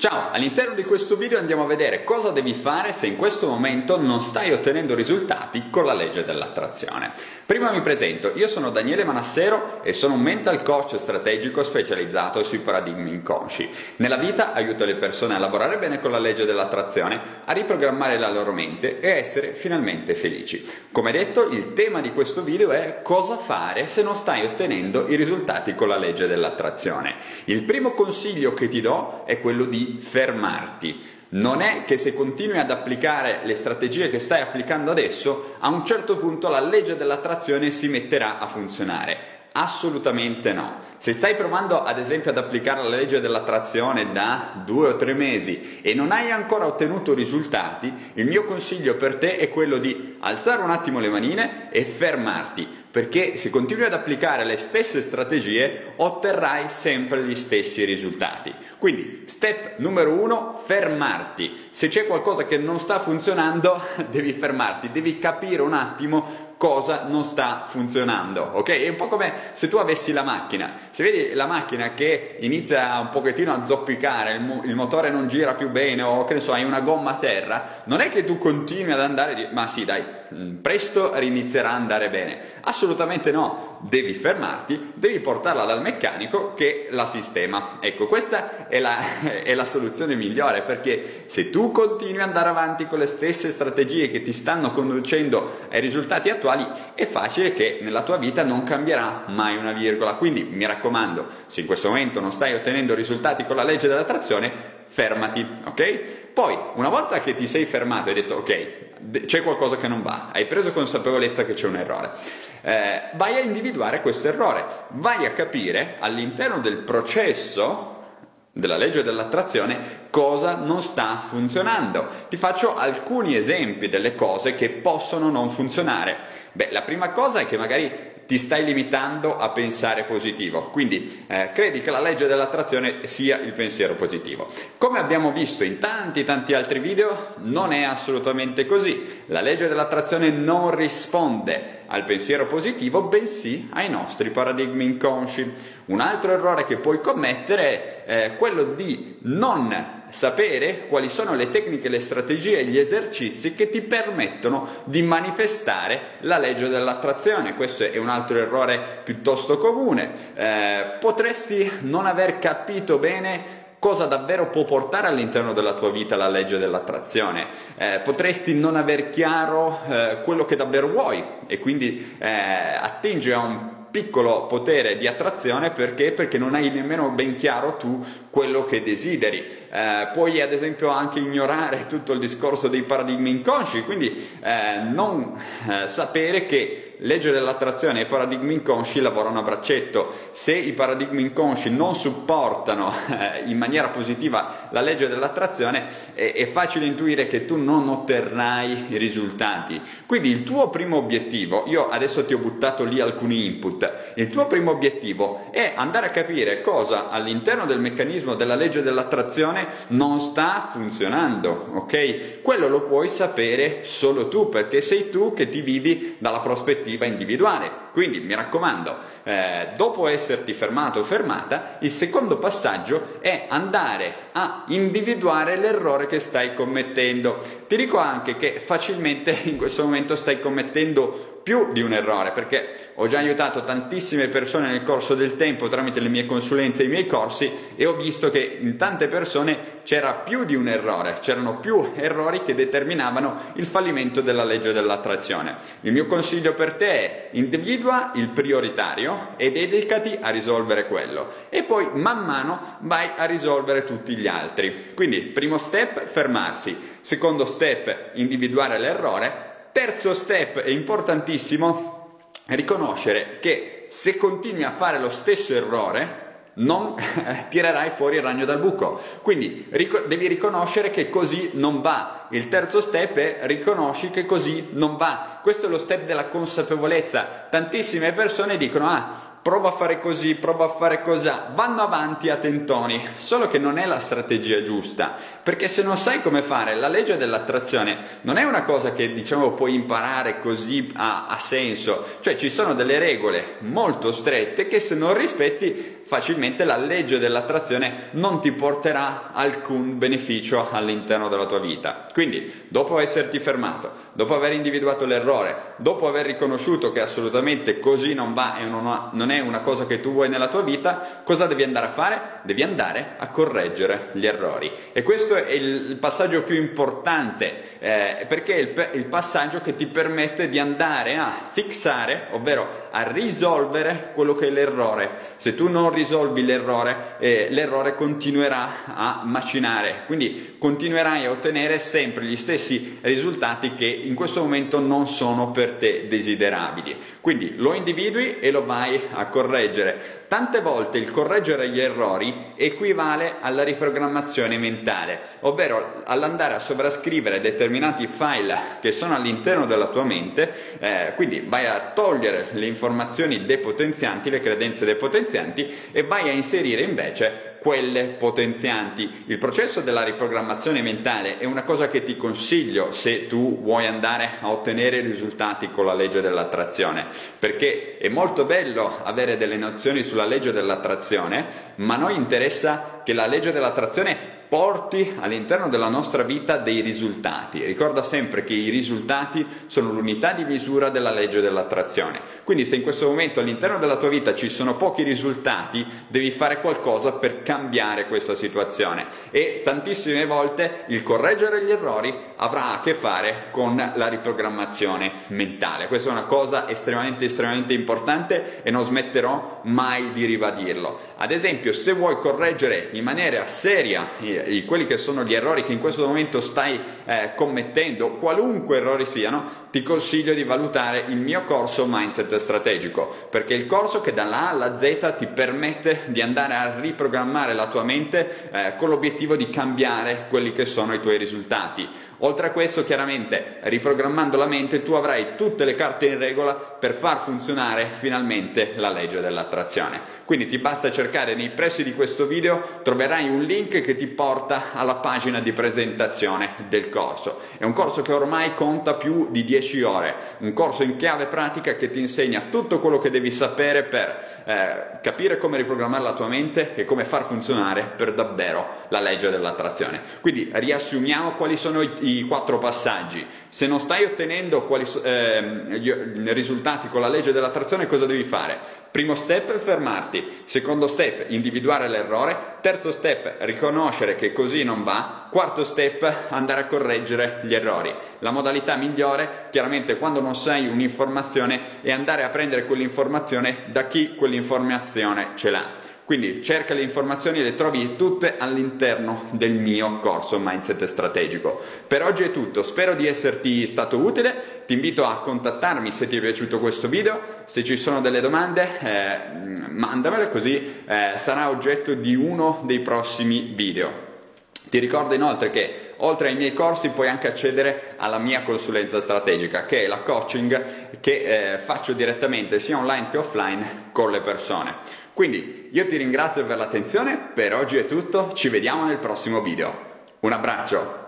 Ciao, all'interno di questo video andiamo a vedere cosa devi fare se in questo momento non stai ottenendo risultati con la legge dell'attrazione. Prima mi presento, io sono Daniele Manassero e sono un mental coach strategico specializzato sui paradigmi inconsci. Nella vita aiuto le persone a lavorare bene con la legge dell'attrazione, a riprogrammare la loro mente e a essere finalmente felici. Come detto, il tema di questo video è cosa fare se non stai ottenendo i risultati con la legge dell'attrazione. Il primo consiglio che ti do è quello di fermarti. Non è che se continui ad applicare le strategie che stai applicando adesso, a un certo punto la legge dell'attrazione si metterà a funzionare. Assolutamente no. Se stai provando ad esempio ad applicare la legge dell'attrazione da due o tre mesi e non hai ancora ottenuto risultati, il mio consiglio per te è quello di alzare un attimo le manine e fermarti perché se continui ad applicare le stesse strategie otterrai sempre gli stessi risultati. Quindi, step numero uno, fermarti. Se c'è qualcosa che non sta funzionando, devi fermarti, devi capire un attimo cosa non sta funzionando, ok? È un po' come se tu avessi la macchina, se vedi la macchina che inizia un pochettino a zoppicare, il, mo- il motore non gira più bene o che ne so, hai una gomma a terra, non è che tu continui ad andare di, ma sì dai, mm, presto rinizierà ad andare bene. Assolutamente no, devi fermarti, devi portarla dal meccanico che la sistema. Ecco, questa è la, è la soluzione migliore perché se tu continui ad andare avanti con le stesse strategie che ti stanno conducendo ai risultati attuali, è facile che nella tua vita non cambierà mai una virgola. Quindi mi raccomando, se in questo momento non stai ottenendo risultati con la legge dell'attrazione, fermati, ok? Poi, una volta che ti sei fermato e hai detto ok, c'è qualcosa che non va, hai preso consapevolezza che c'è un errore, eh, vai a individuare questo errore, vai a capire all'interno del processo della legge dell'attrazione cosa non sta funzionando. Ti faccio alcuni esempi delle cose che possono non funzionare. Beh, la prima cosa è che magari ti stai limitando a pensare positivo, quindi eh, credi che la legge dell'attrazione sia il pensiero positivo. Come abbiamo visto in tanti tanti altri video, non è assolutamente così. La legge dell'attrazione non risponde al pensiero positivo, bensì ai nostri paradigmi inconsci. Un altro errore che puoi commettere è eh, quello di non sapere quali sono le tecniche, le strategie e gli esercizi che ti permettono di manifestare la legge dell'attrazione. Questo è un altro errore piuttosto comune. Eh, potresti non aver capito bene cosa davvero può portare all'interno della tua vita la legge dell'attrazione. Eh, potresti non aver chiaro eh, quello che davvero vuoi e quindi eh, attingi a un piccolo potere di attrazione perché? Perché non hai nemmeno ben chiaro tu quello che desideri. Eh, puoi ad esempio anche ignorare tutto il discorso dei paradigmi inconsci, quindi eh, non eh, sapere che legge dell'attrazione e paradigmi inconsci lavorano a braccetto. Se i paradigmi inconsci non supportano eh, in maniera positiva la legge dell'attrazione, è, è facile intuire che tu non otterrai i risultati. Quindi il tuo primo obiettivo, io adesso ti ho buttato lì alcuni input, il tuo primo obiettivo è andare a capire cosa all'interno del meccanismo della legge dell'attrazione non sta funzionando, ok? Quello lo puoi sapere solo tu, perché sei tu che ti vivi dalla prospettiva prospettiva individuale. Quindi mi raccomando, eh, dopo esserti fermato o fermata, il secondo passaggio è andare a individuare l'errore che stai commettendo. Ti dico anche che facilmente in questo momento stai commettendo più di un errore, perché ho già aiutato tantissime persone nel corso del tempo tramite le mie consulenze e i miei corsi e ho visto che in tante persone c'era più di un errore, c'erano più errori che determinavano il fallimento della legge dell'attrazione. Il mio consiglio per te è individua il prioritario e dedicati a risolvere quello e poi man mano vai a risolvere tutti gli altri. Quindi primo step fermarsi, secondo step individuare l'errore, Terzo step è importantissimo, riconoscere che se continui a fare lo stesso errore, non tirerai fuori il ragno dal buco. Quindi ric- devi riconoscere che così non va. Il terzo step è riconosci che così non va. Questo è lo step della consapevolezza. Tantissime persone dicono ah prova a fare così, prova a fare così, vanno avanti a tentoni, solo che non è la strategia giusta, perché se non sai come fare, la legge dell'attrazione non è una cosa che diciamo puoi imparare così a, a senso, cioè ci sono delle regole molto strette che se non rispetti facilmente la legge dell'attrazione non ti porterà alcun beneficio all'interno della tua vita. Quindi, dopo esserti fermato, dopo aver individuato l'errore, dopo aver riconosciuto che assolutamente così non va e non, è una cosa che tu vuoi nella tua vita, cosa devi andare a fare? Devi andare a correggere gli errori. E questo è il passaggio più importante, eh, perché è il, il passaggio che ti permette di andare a fissare, ovvero a risolvere quello che è l'errore. Se tu non risolvi l'errore, eh, l'errore continuerà a macinare, quindi continuerai a ottenere sempre gli stessi risultati che in questo momento non sono per te desiderabili. Quindi lo individui e lo vai a correggere. Tante volte il correggere gli errori equivale alla riprogrammazione mentale, ovvero all'andare a sovrascrivere determinati file che sono all'interno della tua mente, eh, quindi vai a togliere le informazioni depotenzianti, le credenze depotenzianti e vai a inserire invece quelle potenzianti. Il processo della riprogrammazione mentale è una cosa che ti consiglio se tu vuoi andare a ottenere risultati con la legge dell'attrazione, perché è molto bello avere delle nozioni sulla legge dell'attrazione, ma a noi interessa che la legge dell'attrazione porti all'interno della nostra vita dei risultati. Ricorda sempre che i risultati sono l'unità di misura della legge dell'attrazione. Quindi se in questo momento all'interno della tua vita ci sono pochi risultati, devi fare qualcosa per cambiare questa situazione. E tantissime volte il correggere gli errori avrà a che fare con la riprogrammazione mentale. Questa è una cosa estremamente estremamente importante e non smetterò mai di ribadirlo. Ad esempio, se vuoi correggere in maniera seria quelli che sono gli errori che in questo momento stai eh, commettendo, qualunque errori siano, ti consiglio di valutare il mio corso Mindset Strategico, perché è il corso che dalla A alla Z ti permette di andare a riprogrammare la tua mente eh, con l'obiettivo di cambiare quelli che sono i tuoi risultati. Oltre a questo, chiaramente, riprogrammando la mente, tu avrai tutte le carte in regola per far funzionare finalmente la legge dell'attrazione. Quindi ti basta cercare nei pressi di questo video, troverai un link che ti porta alla pagina di presentazione del corso. È un corso che ormai conta più di 10 ore, un corso in chiave pratica che ti insegna tutto quello che devi sapere per eh, capire come riprogrammare la tua mente e come far funzionare per davvero la legge dell'attrazione. Quindi riassumiamo quali sono i i quattro passaggi. Se non stai ottenendo quali, eh, risultati con la legge dell'attrazione, cosa devi fare? Primo step, fermarti. Secondo step, individuare l'errore. Terzo step, riconoscere che così non va. Quarto step, andare a correggere gli errori. La modalità migliore, chiaramente, quando non sai un'informazione, è andare a prendere quell'informazione da chi quell'informazione ce l'ha. Quindi cerca le informazioni e le trovi tutte all'interno del mio corso Mindset Strategico. Per oggi è tutto, spero di esserti stato utile, ti invito a contattarmi se ti è piaciuto questo video, se ci sono delle domande eh, mandamele così eh, sarà oggetto di uno dei prossimi video. Ti ricordo inoltre che oltre ai miei corsi puoi anche accedere alla mia consulenza strategica, che è la coaching che eh, faccio direttamente sia online che offline con le persone. Quindi io ti ringrazio per l'attenzione, per oggi è tutto, ci vediamo nel prossimo video. Un abbraccio!